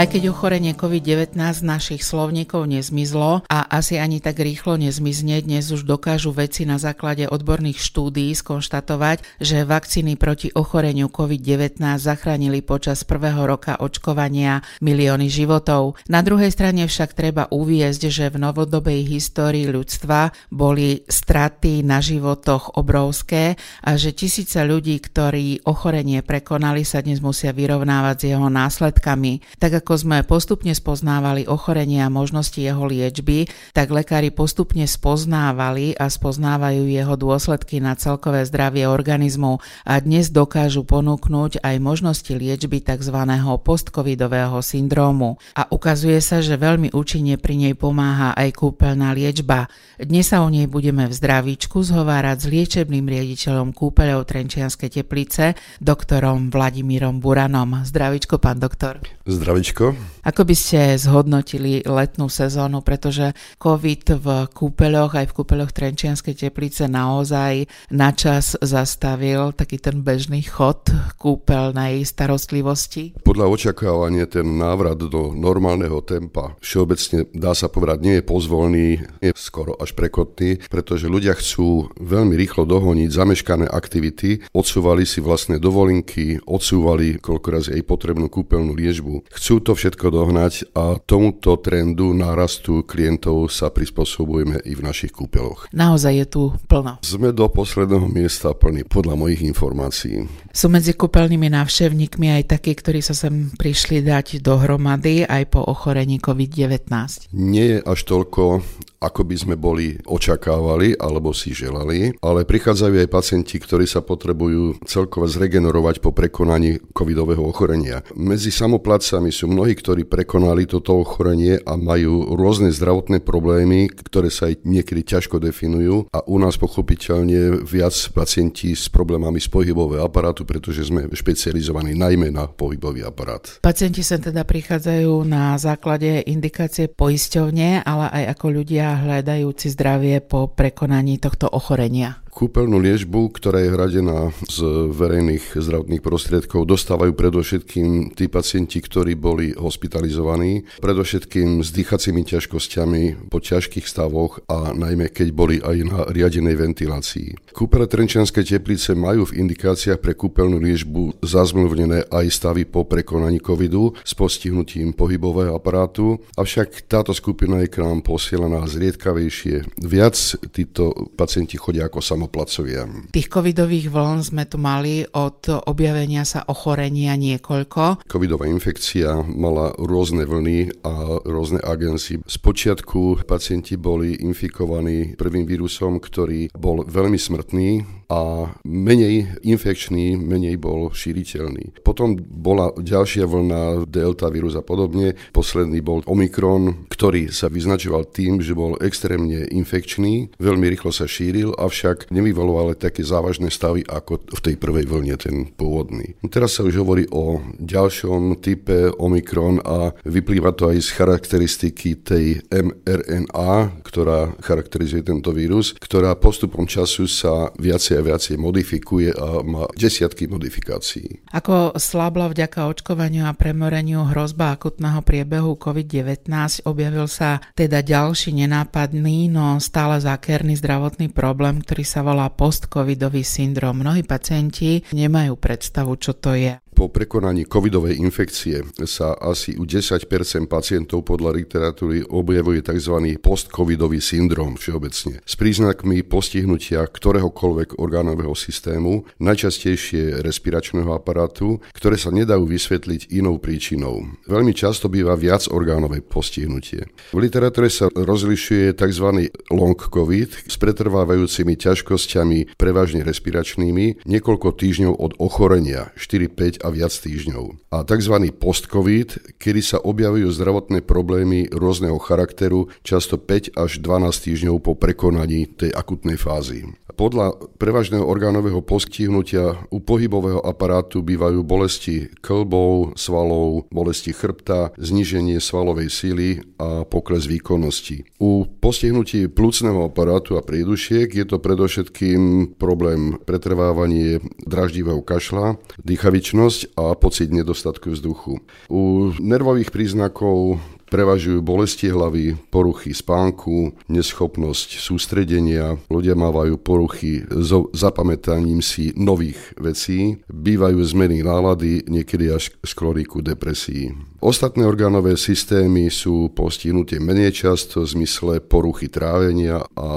Aj keď ochorenie COVID-19 z našich slovníkov nezmizlo a asi ani tak rýchlo nezmizne, dnes už dokážu veci na základe odborných štúdií skonštatovať, že vakcíny proti ochoreniu COVID-19 zachránili počas prvého roka očkovania milióny životov. Na druhej strane však treba uviezť, že v novodobej histórii ľudstva boli straty na životoch obrovské a že tisíce ľudí, ktorí ochorenie prekonali, sa dnes musia vyrovnávať s jeho následkami. Tak ako ako sme postupne spoznávali ochorenia a možnosti jeho liečby, tak lekári postupne spoznávali a spoznávajú jeho dôsledky na celkové zdravie organizmu a dnes dokážu ponúknuť aj možnosti liečby tzv. postcovidového syndrómu. A ukazuje sa, že veľmi účinne pri nej pomáha aj kúpeľná liečba. Dnes sa o nej budeme v zdravíčku zhovárať s liečebným riaditeľom kúpeľov Trenčianskej teplice, doktorom Vladimírom Buranom. Zdravíčko, pán doktor. Zdravíčko. Slovensko. Ako by ste zhodnotili letnú sezónu, pretože COVID v kúpeľoch aj v kúpeľoch Trenčianskej teplice naozaj načas zastavil taký ten bežný chod kúpeľnej starostlivosti? Podľa očakávania ten návrat do normálneho tempa všeobecne dá sa povedať nie je pozvolný, je skoro až prekotný, pretože ľudia chcú veľmi rýchlo dohoniť zameškané aktivity, odsúvali si vlastné dovolinky, odsúvali koľko aj potrebnú kúpeľnú liežbu. Chcú to všetko dohnať a tomuto trendu nárastu klientov sa prispôsobujeme i v našich kúpeloch. Naozaj je tu plno. Sme do posledného miesta plní, podľa mojich informácií. Sú medzi kúpeľnými návštevníkmi aj takí, ktorí sa sem prišli dať dohromady aj po ochorení COVID-19? Nie je až toľko ako by sme boli očakávali alebo si želali, ale prichádzajú aj pacienti, ktorí sa potrebujú celkovo zregenerovať po prekonaní covidového ochorenia. Medzi samoplacami sú mnohí, ktorí prekonali toto ochorenie a majú rôzne zdravotné problémy, ktoré sa aj niekedy ťažko definujú a u nás pochopiteľne viac pacienti s problémami z pohybového aparátu, pretože sme špecializovaní najmä na pohybový aparát. Pacienti sa teda prichádzajú na základe indikácie poisťovne, ale aj ako ľudia hľadajúci zdravie po prekonaní tohto ochorenia. Kúpeľnú liežbu, ktorá je hradená z verejných zdravotných prostriedkov, dostávajú predovšetkým tí pacienti, ktorí boli hospitalizovaní, predovšetkým s dýchacími ťažkosťami po ťažkých stavoch a najmä keď boli aj na riadenej ventilácii. Kúpele Trenčianskej teplice majú v indikáciách pre kúpeľnú liežbu zazmluvnené aj stavy po prekonaní covidu s postihnutím pohybového aparátu, avšak táto skupina je k nám posielaná zriedkavejšie. Viac títo pacienti chodia ako sam samoplacovia. Tých covidových vln sme tu mali od objavenia sa ochorenia niekoľko. Covidová infekcia mala rôzne vlny a rôzne agency. Spočiatku pacienti boli infikovaní prvým vírusom, ktorý bol veľmi smrtný, a menej infekčný, menej bol šíriteľný. Potom bola ďalšia vlna delta vírus a podobne. Posledný bol Omikron, ktorý sa vyznačoval tým, že bol extrémne infekčný, veľmi rýchlo sa šíril, avšak nevyvaloval také závažné stavy ako v tej prvej vlne, ten pôvodný. Teraz sa už hovorí o ďalšom type Omikron a vyplýva to aj z charakteristiky tej mRNA, ktorá charakterizuje tento vírus, ktorá postupom času sa viacej viacej modifikuje a má desiatky modifikácií. Ako slabla vďaka očkovaniu a premoreniu hrozba akutného priebehu COVID-19, objavil sa teda ďalší nenápadný, no stále zákerný zdravotný problém, ktorý sa volá post-covidový syndrom. Mnohí pacienti nemajú predstavu, čo to je po prekonaní covidovej infekcie sa asi u 10% pacientov podľa literatúry objavuje tzv. post-covidový syndrom všeobecne s príznakmi postihnutia ktoréhokoľvek orgánového systému, najčastejšie respiračného aparátu, ktoré sa nedajú vysvetliť inou príčinou. Veľmi často býva viac orgánové postihnutie. V literatúre sa rozlišuje tzv. long covid s pretrvávajúcimi ťažkosťami prevažne respiračnými niekoľko týždňov od ochorenia 4, 5 a viac týždňov. A tzv. post-covid, kedy sa objavujú zdravotné problémy rôzneho charakteru, často 5 až 12 týždňov po prekonaní tej akutnej fázy. Podľa prevažného orgánového postihnutia u pohybového aparátu bývajú bolesti klbov, svalov, bolesti chrbta, zníženie svalovej síly a pokles výkonnosti. U postihnutí plúcneho aparátu a prídušiek je to predovšetkým problém pretrvávanie draždivého kašla, dýchavičnosť úzkosť a pocit nedostatku vzduchu. U nervových príznakov Prevažujú bolesti hlavy, poruchy spánku, neschopnosť sústredenia, ľudia mávajú poruchy so zapamätaním si nových vecí, bývajú zmeny nálady, niekedy až skloriku depresí. Ostatné orgánové systémy sú postihnuté menej často v zmysle poruchy trávenia a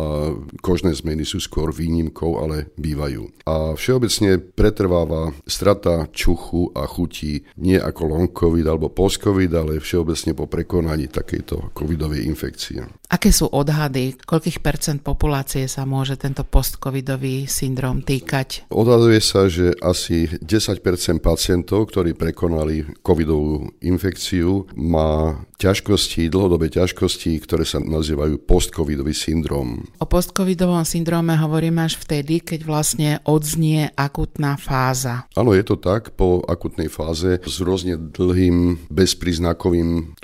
kožné zmeny sú skôr výnimkou, ale bývajú. A všeobecne pretrváva strata čuchu a chutí nie ako long covid alebo post covid, ale všeobecne po prekonaní takejto covidovej infekcie. Aké sú odhady, koľkých percent populácie sa môže tento post-covidový syndrom týkať? Odhaduje sa, že asi 10% pacientov, ktorí prekonali covidovú infekciu, má ťažkosti, dlhodobé ťažkosti, ktoré sa nazývajú post-covidový syndrom. O post-covidovom syndróme hovoríme až vtedy, keď vlastne odznie akutná fáza. Áno, je to tak. Po akutnej fáze s rôzne dlhým bezpríznakovým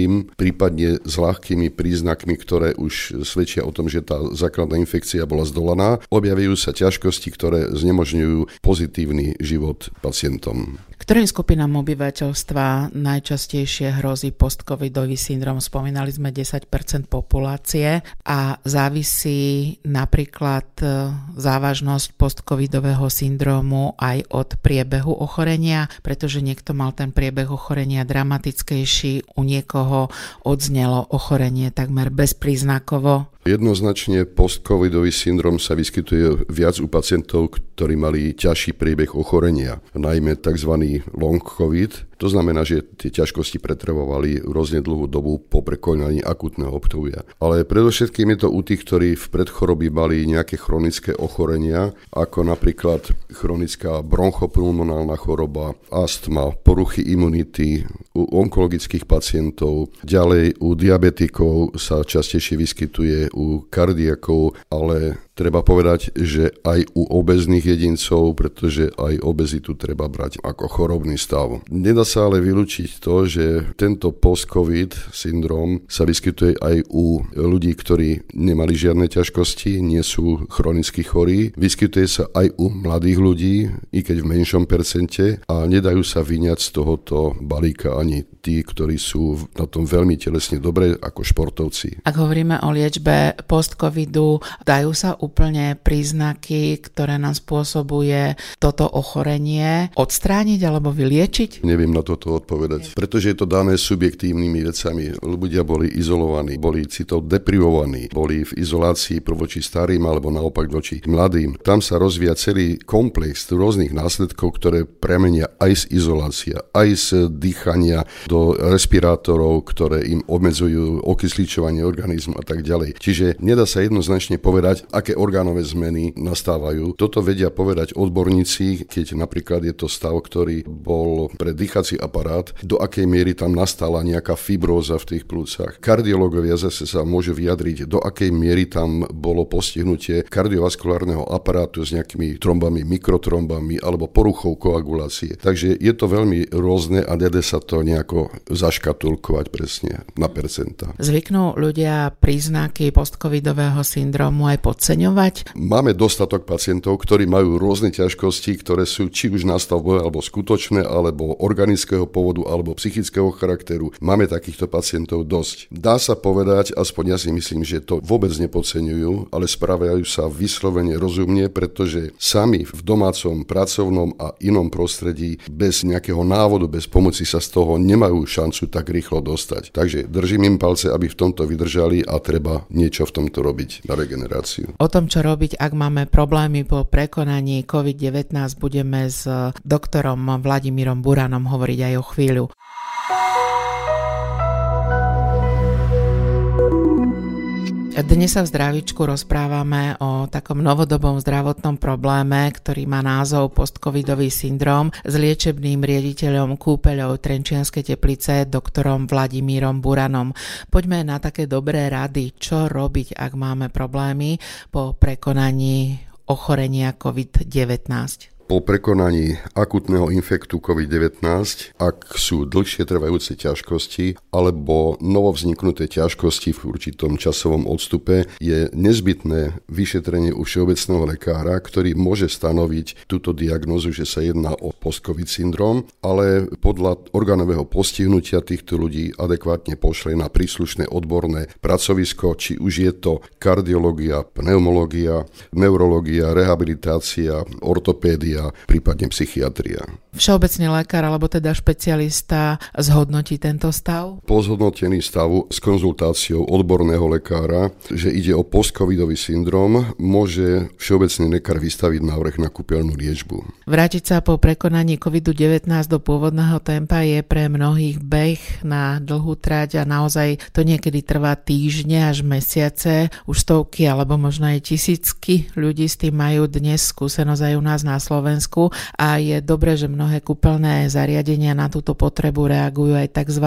obdobím, prípadne s ľahkými príznakmi, ktoré už svedčia o tom, že tá základná infekcia bola zdolaná, objavujú sa ťažkosti, ktoré znemožňujú pozitívny život pacientom. Ktorým skupinám obyvateľstva najčastejšie hrozí postcovidový syndrom? Spomínali sme 10% populácie a závisí napríklad e, závažnosť postcovidového syndromu aj od priebehu ochorenia, pretože niekto mal ten priebeh ochorenia dramatickejší, u niekoho odznelo ochorenie takmer bezpríznakovo Jednoznačne post-covidový syndrom sa vyskytuje viac u pacientov, ktorí mali ťažší priebeh ochorenia, najmä tzv. long covid, to znamená, že tie ťažkosti pretrvovali rôzne dlhú dobu po prekonaní akutného obdobia. Ale predovšetkým je to u tých, ktorí v predchorobí mali nejaké chronické ochorenia, ako napríklad chronická bronchopulmonálna choroba, astma, poruchy imunity, u onkologických pacientov, ďalej u diabetikov sa častejšie vyskytuje, u kardiakov, ale Treba povedať, že aj u obezných jedincov, pretože aj obezitu treba brať ako chorobný stav. Nedá sa ale vylúčiť to, že tento post-covid syndrom sa vyskytuje aj u ľudí, ktorí nemali žiadne ťažkosti, nie sú chronicky chorí. Vyskytuje sa aj u mladých ľudí, i keď v menšom percente a nedajú sa vyňať z tohoto balíka ani tí, ktorí sú na tom veľmi telesne dobre ako športovci. Ak hovoríme o liečbe post-covidu, dajú sa úplne príznaky, ktoré nám spôsobuje toto ochorenie odstrániť alebo vyliečiť? Neviem na toto odpovedať, pretože je to dané subjektívnymi vecami. Ľudia boli izolovaní, boli citov deprivovaní, boli v izolácii voči starým alebo naopak voči mladým. Tam sa rozvíja celý komplex rôznych následkov, ktoré premenia aj z izolácia, aj z dýchania do respirátorov, ktoré im obmedzujú okysličovanie organizmu a tak ďalej. Čiže nedá sa jednoznačne povedať, aké orgánové zmeny nastávajú. Toto vedia povedať odborníci, keď napríklad je to stav, ktorý bol pre dýchací aparát, do akej miery tam nastala nejaká fibróza v tých plúcach. Kardiológovia zase sa môžu vyjadriť, do akej miery tam bolo postihnutie kardiovaskulárneho aparátu s nejakými trombami, mikrotrombami alebo poruchou koagulácie. Takže je to veľmi rôzne a nede sa to nejako zaškatulkovať presne na percenta. Zvyknú ľudia príznaky postcovidového syndromu aj podceňovať? Máme dostatok pacientov, ktorí majú rôzne ťažkosti, ktoré sú či už nastavové, alebo skutočné, alebo organického pôvodu, alebo psychického charakteru. Máme takýchto pacientov dosť. Dá sa povedať, aspoň ja si myslím, že to vôbec nepodceňujú, ale správajú sa vyslovene rozumne, pretože sami v domácom, pracovnom a inom prostredí bez nejakého návodu, bez pomoci sa z toho nemajú šancu tak rýchlo dostať. Takže držím im palce, aby v tomto vydržali a treba niečo v tomto robiť na regeneráciu. O tom čo robiť, ak máme problémy po prekonaní COVID-19, budeme s doktorom Vladimírom Buranom hovoriť aj o chvíľu. Dnes sa v zdravičku rozprávame o takom novodobom zdravotnom probléme, ktorý má názov postcovidový syndrom s liečebným riaditeľom kúpeľov Trenčianskej teplice doktorom Vladimírom Buranom. Poďme na také dobré rady, čo robiť, ak máme problémy po prekonaní ochorenia COVID-19. Po prekonaní akutného infektu COVID-19, ak sú dlhšie trvajúce ťažkosti alebo novovzniknuté ťažkosti v určitom časovom odstupe, je nezbytné vyšetrenie u všeobecného lekára, ktorý môže stanoviť túto diagnozu, že sa jedná o post-COVID syndrom, ale podľa orgánového postihnutia týchto ľudí adekvátne pošle na príslušné odborné pracovisko, či už je to kardiológia, pneumológia, neurológia, rehabilitácia, ortopédia, prípadne psychiatria. Všeobecný lekár alebo teda špecialista zhodnotí tento stav? Po zhodnotení stavu s konzultáciou odborného lekára, že ide o postcovidový syndrom, môže všeobecný lekár vystaviť návrh na kúpeľnú liečbu. Vrátiť sa po prekonaní COVID-19 do pôvodného tempa je pre mnohých beh na dlhú trať a naozaj to niekedy trvá týždne až mesiace. Už stovky alebo možno aj tisícky ľudí s tým majú dnes skúsenosť aj u nás na Slovensku a je dobré, že mnohé kúpeľné zariadenia na túto potrebu reagujú aj tzv.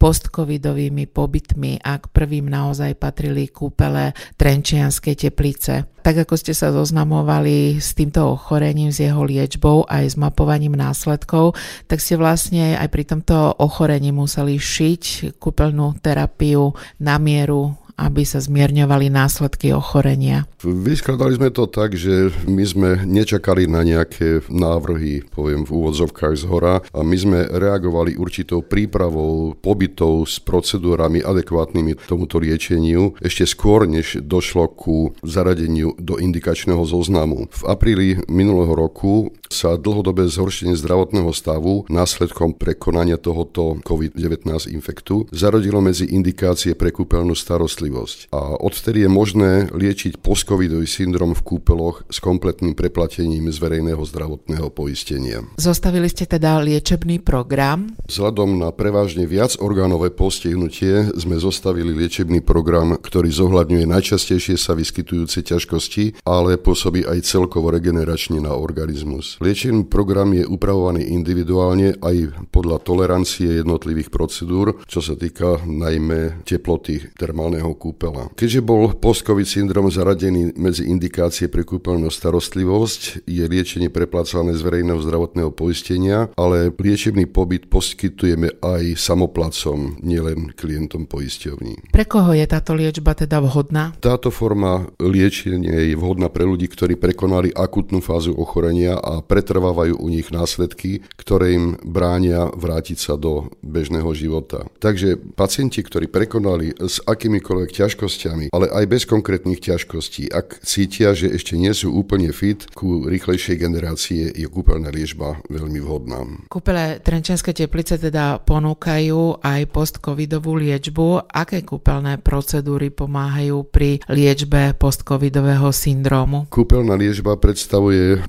postcovidovými pobytmi, ak prvým naozaj patrili kúpele Trenčianskej teplice. Tak ako ste sa zoznamovali s týmto ochorením, s jeho liečbou aj s mapovaním následkov, tak ste vlastne aj pri tomto ochorení museli šiť kúpeľnú terapiu na mieru aby sa zmierňovali následky ochorenia? Vyskladali sme to tak, že my sme nečakali na nejaké návrhy, poviem v úvodzovkách z hora, a my sme reagovali určitou prípravou, pobytov s procedúrami adekvátnymi tomuto liečeniu ešte skôr, než došlo ku zaradeniu do indikačného zoznamu. V apríli minulého roku sa dlhodobé zhoršenie zdravotného stavu následkom prekonania tohoto COVID-19 infektu zarodilo medzi indikácie pre kúpeľnú starostlivosť. A odvtedy je možné liečiť postcovidový syndrom v kúpeloch s kompletným preplatením z verejného zdravotného poistenia. Zostavili ste teda liečebný program? Vzhľadom na prevažne viac orgánové postihnutie sme zostavili liečebný program, ktorý zohľadňuje najčastejšie sa vyskytujúce ťažkosti, ale pôsobí aj celkovo regeneračne na organizmus. Liečebný program je upravovaný individuálne aj podľa tolerancie jednotlivých procedúr, čo sa týka najmä teploty termálneho kúpela. Keďže bol post-covid syndrom zaradený medzi indikácie pre kúpeľnú starostlivosť, je liečenie preplácané z verejného zdravotného poistenia, ale liečebný pobyt poskytujeme aj samoplacom, nielen klientom poisťovní. Pre koho je táto liečba teda vhodná? Táto forma liečenia je vhodná pre ľudí, ktorí prekonali akutnú fázu ochorenia a pretrvávajú u nich následky, ktoré im bránia vrátiť sa do bežného života. Takže pacienti, ktorí prekonali s akýmikoľvek ťažkosťami, ale aj bez konkrétnych ťažkostí. Ak cítia, že ešte nie sú úplne fit, ku rýchlejšej generácie je kúpeľná liečba veľmi vhodná. Kúpele Trenčianske teplice teda ponúkajú aj post-covidovú liečbu. Aké kúpeľné procedúry pomáhajú pri liečbe post-covidového syndrómu? Kúpeľná liečba predstavuje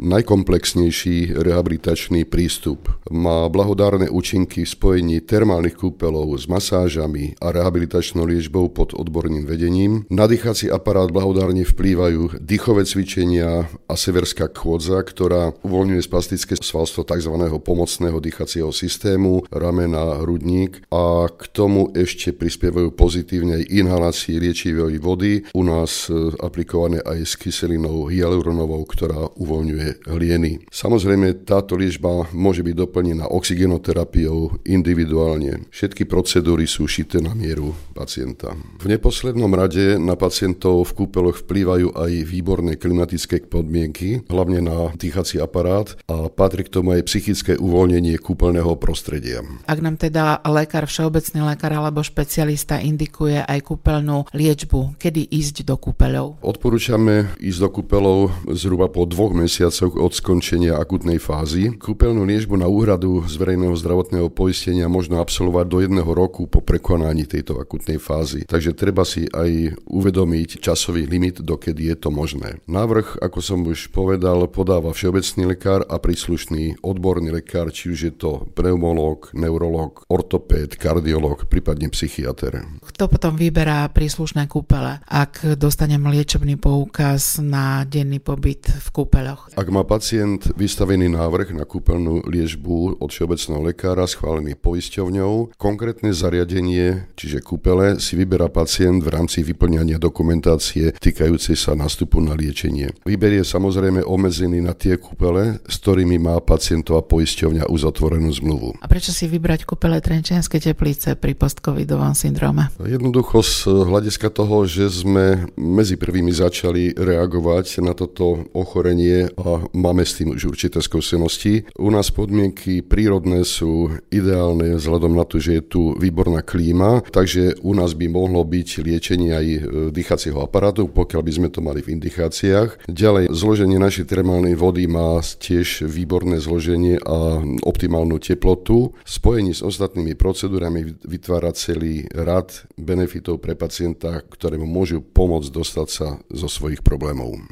najkomplexnejší rehabilitačný prístup. Má blahodárne účinky v spojení termálnych kúpeľov s masážami a rehabilitačnou liečbou pod odborným vedením. Na dýchací aparát blahodárne vplývajú dýchové cvičenia a severská kôdza, ktorá uvoľňuje spastické svalstvo tzv. pomocného dýchacieho systému, ramena, hrudník a k tomu ešte prispievajú pozitívne aj inhalácii liečivej vody, u nás e, aplikované aj s kyselinou hyaluronovou, ktorá uvoľňuje hlieny. Samozrejme, táto liečba môže byť doplnená oxigenoterapiou individuálne. Všetky procedúry sú šité na mieru pacienta. V neposlednom rade na pacientov v kúpeloch vplývajú aj výborné klimatické podmienky, hlavne na dýchací aparát a patrí k tomu aj psychické uvoľnenie kúpeľného prostredia. Ak nám teda lekár, všeobecný lekár alebo špecialista indikuje aj kúpeľnú liečbu, kedy ísť do kúpeľov? Odporúčame ísť do kúpeľov zhruba po dvoch mesiacoch od skončenia akutnej fázy. Kúpeľnú liečbu na úhradu z verejného zdravotného poistenia možno absolvovať do jedného roku po prekonaní tejto akutnej fázy. Takže treba si aj uvedomiť časový limit, dokedy je to možné. Návrh, ako som už povedal, podáva všeobecný lekár a príslušný odborný lekár, či už je to pneumológ, neurológ, ortopéd, kardiológ, prípadne psychiatr. Kto potom vyberá príslušné kúpele, ak dostanem liečebný poukaz na denný pobyt v kúpeľoch? Ak má pacient vystavený návrh na kúpeľnú liežbu od všeobecného lekára schválený poisťovňou. Konkrétne zariadenie, čiže kúpele, si vyberá pacient v rámci vyplňania dokumentácie týkajúcej sa nástupu na liečenie. Výber je samozrejme obmedzený na tie kúpele, s ktorými má pacientová poisťovňa uzatvorenú zmluvu. A prečo si vybrať kúpele Trenčianske teplice pri postcovidovom syndróme? Jednoducho z hľadiska toho, že sme medzi prvými začali reagovať na toto ochorenie a máme s tým už určité skúsenosti. U nás podmienky prírodné sú ideálne vzhľadom na to, že je tu výborná klíma, takže u nás by mohlo byť liečenie aj e, dýchacieho aparátu, pokiaľ by sme to mali v indicáciách. Ďalej, zloženie našej termálnej vody má tiež výborné zloženie a optimálnu teplotu. Spojení s ostatnými procedúrami vytvára celý rad benefitov pre pacienta, ktoré mu môžu pomôcť dostať sa zo svojich problémov.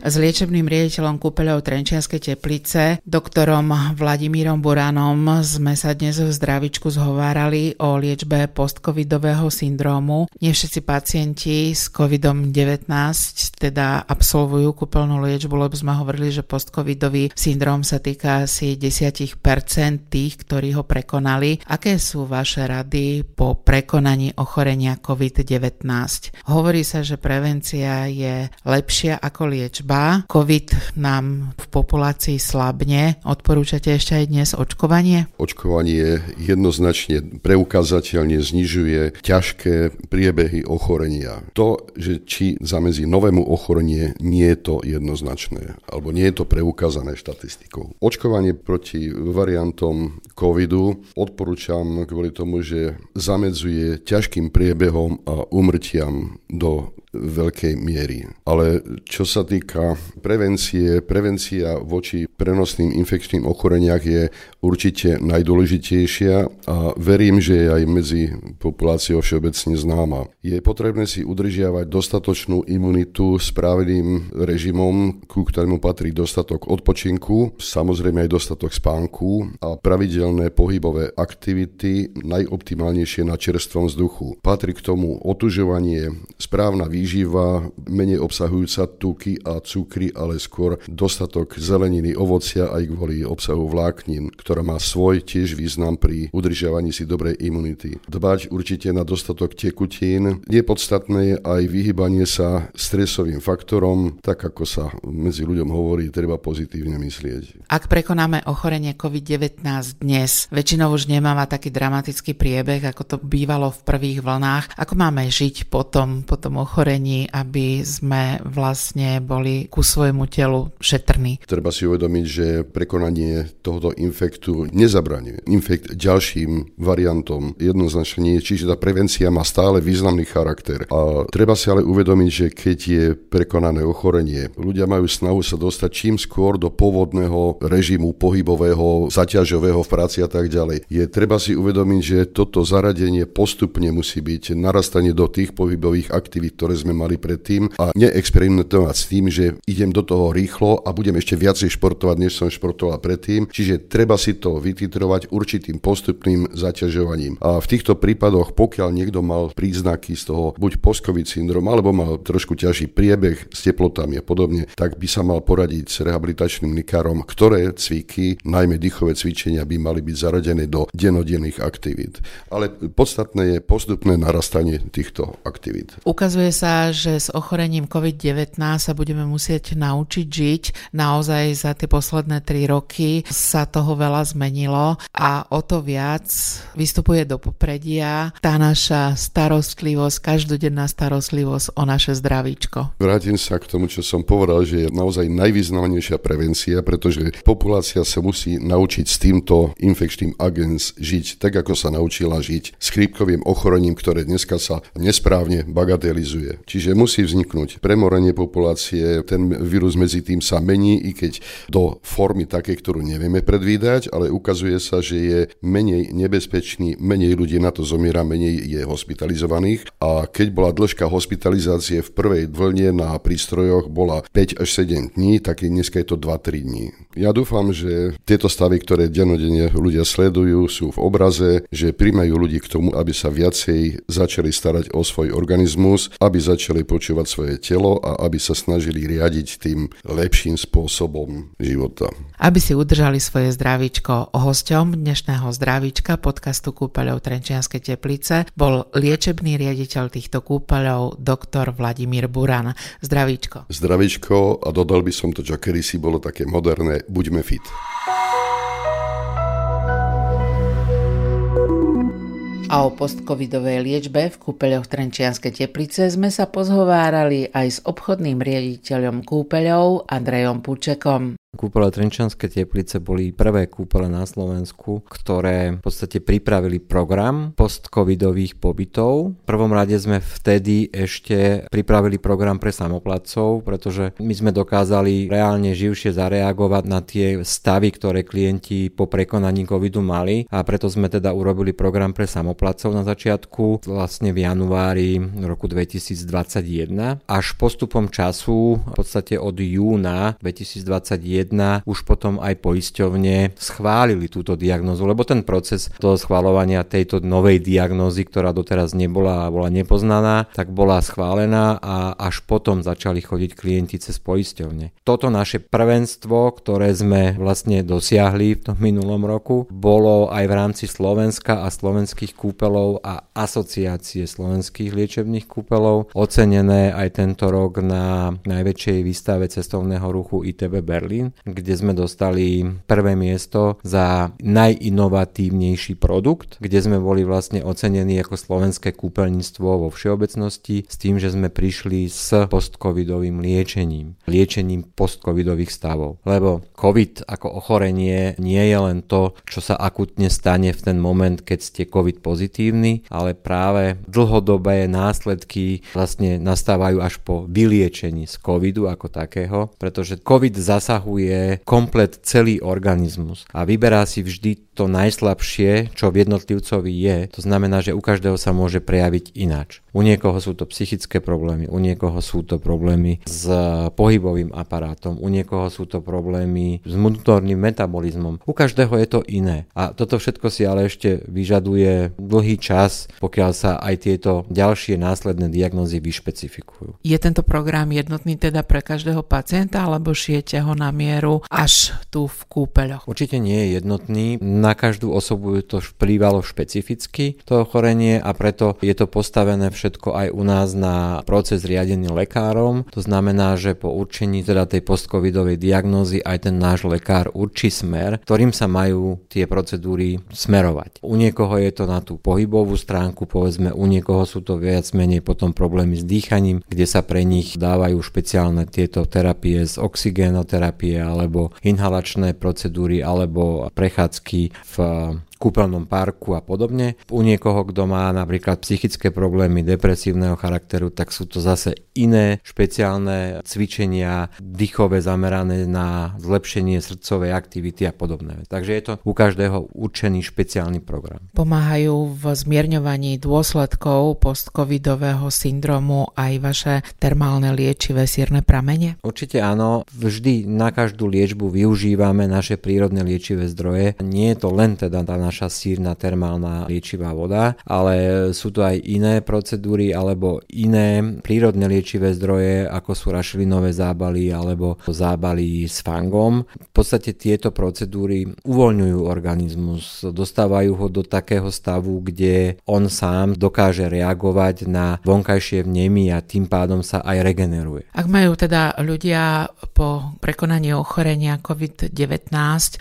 S liečebným riaditeľom kúpeľov Trenčianskej teplice, doktorom Vladimírom Buránom sme sa dnes v zdravičku zhovárali o liečbe postcovidového syndrómu. Nie všetci pacienti s COVID-19 teda absolvujú kúpeľnú liečbu, lebo sme hovorili, že postcovidový syndróm sa týka asi 10% tých, ktorí ho prekonali. Aké sú vaše rady po prekonaní ochorenia COVID-19? Hovorí sa, že prevencia je lepšia ako liečba liečba. COVID nám v populácii slabne. Odporúčate ešte aj dnes očkovanie? Očkovanie jednoznačne preukázateľne znižuje ťažké priebehy ochorenia. To, že či zamezí novému ochorenie, nie je to jednoznačné, alebo nie je to preukázané štatistikou. Očkovanie proti variantom covidu odporúčam kvôli tomu, že zamedzuje ťažkým priebehom a umrtiam do veľkej miery. Ale čo sa týka prevencie, prevencia voči prenosným infekčným ochoreniach je určite najdôležitejšia a verím, že je aj medzi populáciou všeobecne známa. Je potrebné si udržiavať dostatočnú imunitu správným režimom, ku ktorému patrí dostatok odpočinku, samozrejme aj dostatok spánku a pravidelné pohybové aktivity, najoptimálnejšie na čerstvom vzduchu. Patrí k tomu otužovanie, správna výživa menej obsahujúca tuky a cukry, ale skôr dostatok zeleniny, ovocia aj kvôli obsahu vláknin, ktorá má svoj tiež význam pri udržiavaní si dobrej imunity. Dbať určite na dostatok tekutín. Je podstatné aj vyhybanie sa stresovým faktorom, tak ako sa medzi ľuďom hovorí, treba pozitívne myslieť. Ak prekonáme ochorenie COVID-19 dnes, väčšinou už nemáva taký dramatický priebeh, ako to bývalo v prvých vlnách. Ako máme žiť potom, potom ochorení ochorení, aby sme vlastne boli ku svojmu telu šetrní. Treba si uvedomiť, že prekonanie tohoto infektu nezabraňuje infekt ďalším variantom. Jednoznačne, čiže tá prevencia má stále významný charakter. A treba si ale uvedomiť, že keď je prekonané ochorenie, ľudia majú snahu sa dostať čím skôr do pôvodného režimu pohybového, zaťažového v práci a tak ďalej. Je treba si uvedomiť, že toto zaradenie postupne musí byť narastanie do tých pohybových aktivít, ktoré sme mali predtým a neexperimentovať s tým, že idem do toho rýchlo a budem ešte viacej športovať, než som športoval predtým. Čiže treba si to vytitrovať určitým postupným zaťažovaním. A v týchto prípadoch, pokiaľ niekto mal príznaky z toho buď post-covid syndrom, alebo mal trošku ťažší priebeh s teplotami a podobne, tak by sa mal poradiť s rehabilitačným likárom, ktoré cviky, najmä dýchové cvičenia, by mali byť zaradené do denodenných aktivít. Ale podstatné je postupné narastanie týchto aktivít. Ukazuje sa že s ochorením COVID-19 sa budeme musieť naučiť žiť. Naozaj za tie posledné tri roky sa toho veľa zmenilo a o to viac vystupuje do popredia tá naša starostlivosť, každodenná starostlivosť o naše zdravíčko. Vrátim sa k tomu, čo som povedal, že je naozaj najvýznamnejšia prevencia, pretože populácia sa musí naučiť s týmto infekčným agens žiť tak, ako sa naučila žiť s chrípkovým ochorením, ktoré dneska sa nesprávne bagatelizuje. Čiže musí vzniknúť premorenie populácie, ten vírus medzi tým sa mení, i keď do formy také, ktorú nevieme predvídať, ale ukazuje sa, že je menej nebezpečný, menej ľudí na to zomiera, menej je hospitalizovaných a keď bola dĺžka hospitalizácie v prvej vlne na prístrojoch bola 5 až 7 dní, tak dneska je to 2-3 dní. Ja dúfam, že tieto stavy, ktoré denodene ľudia sledujú, sú v obraze, že príjmajú ľudí k tomu, aby sa viacej začali starať o svoj organizmus, aby začali počúvať svoje telo a aby sa snažili riadiť tým lepším spôsobom života. Aby si udržali svoje zdravíčko, hosťom dnešného zdravíčka podcastu Kúpeľov Trenčianskej teplice bol liečebný riaditeľ týchto kúpeľov doktor Vladimír Buran. Zdravíčko. Zdravíčko a dodal by som to, čo kedysi bolo také moderné, buďme fit. A o postcovidovej liečbe v kúpeľoch Trenčianskej teplice sme sa pozhovárali aj s obchodným riaditeľom kúpeľov Andrejom Pučekom. Kúpele Trenčanské teplice boli prvé kúpele na Slovensku, ktoré v podstate pripravili program post-covidových pobytov. V prvom rade sme vtedy ešte pripravili program pre samoplacov, pretože my sme dokázali reálne živšie zareagovať na tie stavy, ktoré klienti po prekonaní covidu mali a preto sme teda urobili program pre samoplacov na začiatku, vlastne v januári roku 2021. Až postupom času, v podstate od júna 2021 už potom aj poisťovne schválili túto diagnozu, lebo ten proces toho schváľovania tejto novej diagnózy, ktorá doteraz nebola a bola nepoznaná, tak bola schválená a až potom začali chodiť klienti cez poisťovne. Toto naše prvenstvo, ktoré sme vlastne dosiahli v tom minulom roku, bolo aj v rámci Slovenska a slovenských kúpelov a asociácie slovenských liečebných kúpelov ocenené aj tento rok na najväčšej výstave cestovného ruchu ITB Berlin kde sme dostali prvé miesto za najinovatívnejší produkt, kde sme boli vlastne ocenení ako slovenské kúpeľníctvo vo všeobecnosti s tým, že sme prišli s postcovidovým liečením, liečením postcovidových stavov. Lebo COVID ako ochorenie nie je len to, čo sa akutne stane v ten moment, keď ste COVID pozitívny, ale práve dlhodobé následky vlastne nastávajú až po vyliečení z covidu ako takého, pretože COVID zasahuje obsahuje komplet celý organizmus a vyberá si vždy to najslabšie, čo v jednotlivcovi je. To znamená, že u každého sa môže prejaviť ináč. U niekoho sú to psychické problémy, u niekoho sú to problémy s pohybovým aparátom, u niekoho sú to problémy s vnútorným metabolizmom. U každého je to iné. A toto všetko si ale ešte vyžaduje dlhý čas, pokiaľ sa aj tieto ďalšie následné diagnózy vyšpecifikujú. Je tento program jednotný teda pre každého pacienta, alebo šijete ho na mieru až tu v kúpeľoch? Určite nie je jednotný. Na každú osobu je to vplývalo špecificky to ochorenie a preto je to postavené všetko aj u nás na proces riadený lekárom. To znamená, že po určení teda tej postcovidovej diagnózy aj ten náš lekár určí smer, ktorým sa majú tie procedúry smerovať. U niekoho je to na tú pohybovú stránku, povedzme, u niekoho sú to viac menej potom problémy s dýchaním, kde sa pre nich dávajú špeciálne tieto terapie z oxigénoterapie alebo inhalačné procedúry alebo prechádzky v kúpeľnom parku a podobne. U niekoho, kto má napríklad psychické problémy depresívneho charakteru, tak sú to zase iné špeciálne cvičenia, dýchové zamerané na zlepšenie srdcovej aktivity a podobné. Takže je to u každého určený špeciálny program. Pomáhajú v zmierňovaní dôsledkov postcovidového syndromu aj vaše termálne liečivé sírne pramene? Určite áno. Vždy na každú liečbu využívame naše prírodné liečivé zdroje. Nie je to len teda tá naša sírna termálna liečivá voda, ale sú to aj iné procedúry alebo iné prírodné liečivé zdroje, ako sú rašelinové zábaly alebo zábaly s fangom. V podstate tieto procedúry uvoľňujú organizmus, dostávajú ho do takého stavu, kde on sám dokáže reagovať na vonkajšie vnemy a tým pádom sa aj regeneruje. Ak majú teda ľudia po prekonaní ochorenia COVID-19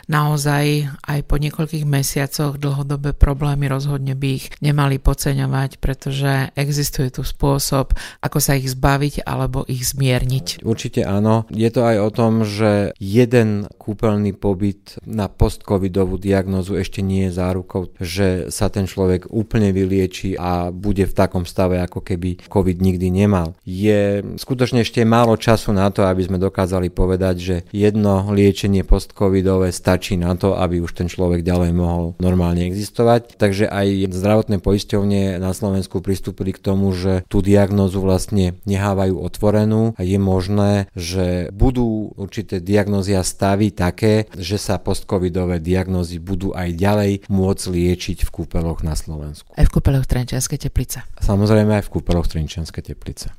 naozaj aj po niekoľkých mesiacoch plácoch dlhodobé problémy, rozhodne by ich nemali podceňovať, pretože existuje tu spôsob, ako sa ich zbaviť alebo ich zmierniť. Určite áno. Je to aj o tom, že jeden kúpeľný pobyt na post-covidovú diagnozu ešte nie je zárukou, že sa ten človek úplne vylieči a bude v takom stave, ako keby COVID nikdy nemal. Je skutočne ešte málo času na to, aby sme dokázali povedať, že jedno liečenie post-covidové stačí na to, aby už ten človek ďalej mohol normálne existovať. Takže aj zdravotné poisťovne na Slovensku pristúpili k tomu, že tú diagnózu vlastne nehávajú otvorenú a je možné, že budú určité diagnózy a stavy také, že sa post-covidové diagnózy budú aj ďalej môcť liečiť v kúpeloch na Slovensku. Aj v kúpeloch Trenčianskej teplice. Samozrejme aj v kúpeloch Trenčianskej teplice.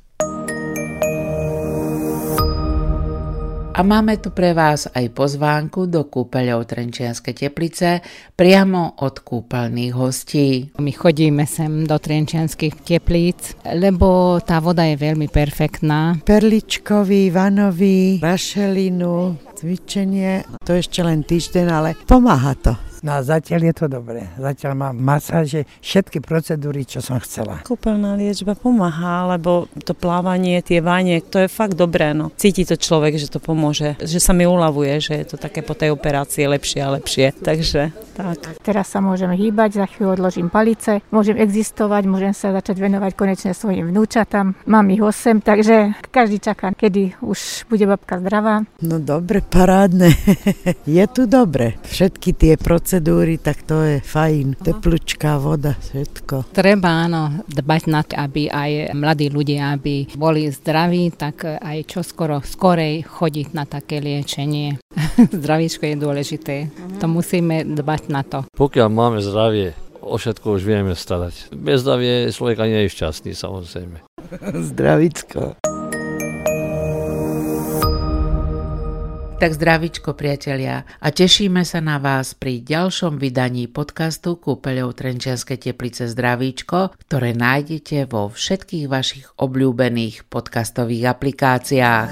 A máme tu pre vás aj pozvánku do kúpeľov Trenčianskej teplice priamo od kúpeľných hostí. My chodíme sem do Trenčianských teplíc, lebo tá voda je veľmi perfektná. Perličkový, vanový, rašelinu, cvičenie. To ešte len týždeň, ale pomáha to. No a zatiaľ je to dobré. Zatiaľ mám masáže, všetky procedúry, čo som chcela. Kúpeľná liečba pomáha, lebo to plávanie, tie vanie, to je fakt dobré. No. Cíti to človek, že to pomôže, že sa mi uľavuje, že je to také po tej operácii lepšie a lepšie. Takže tak. Teraz sa môžem hýbať, za chvíľu odložím palice, môžem existovať, môžem sa začať venovať konečne svojim vnúčatám. Mám ich 8, takže každý čaká, kedy už bude babka zdravá. No dobre, parádne. je tu dobre. Všetky tie procedúry procedúry, tak to je fajn. Teplúčká voda, všetko. Treba áno dbať na to, aby aj mladí ľudia, aby boli zdraví, tak aj čo skoro skorej chodiť na také liečenie. Zdravíčko je dôležité. Uh-huh. To musíme dbať na to. Pokiaľ máme zdravie, o všetko už vieme starať. Bez zdravie človeka nie je šťastný, samozrejme. Zdravíčko. Tak zdravičko priatelia a tešíme sa na vás pri ďalšom vydaní podcastu Kúpeľov Trenčianskej teplice Zdravíčko, ktoré nájdete vo všetkých vašich obľúbených podcastových aplikáciách.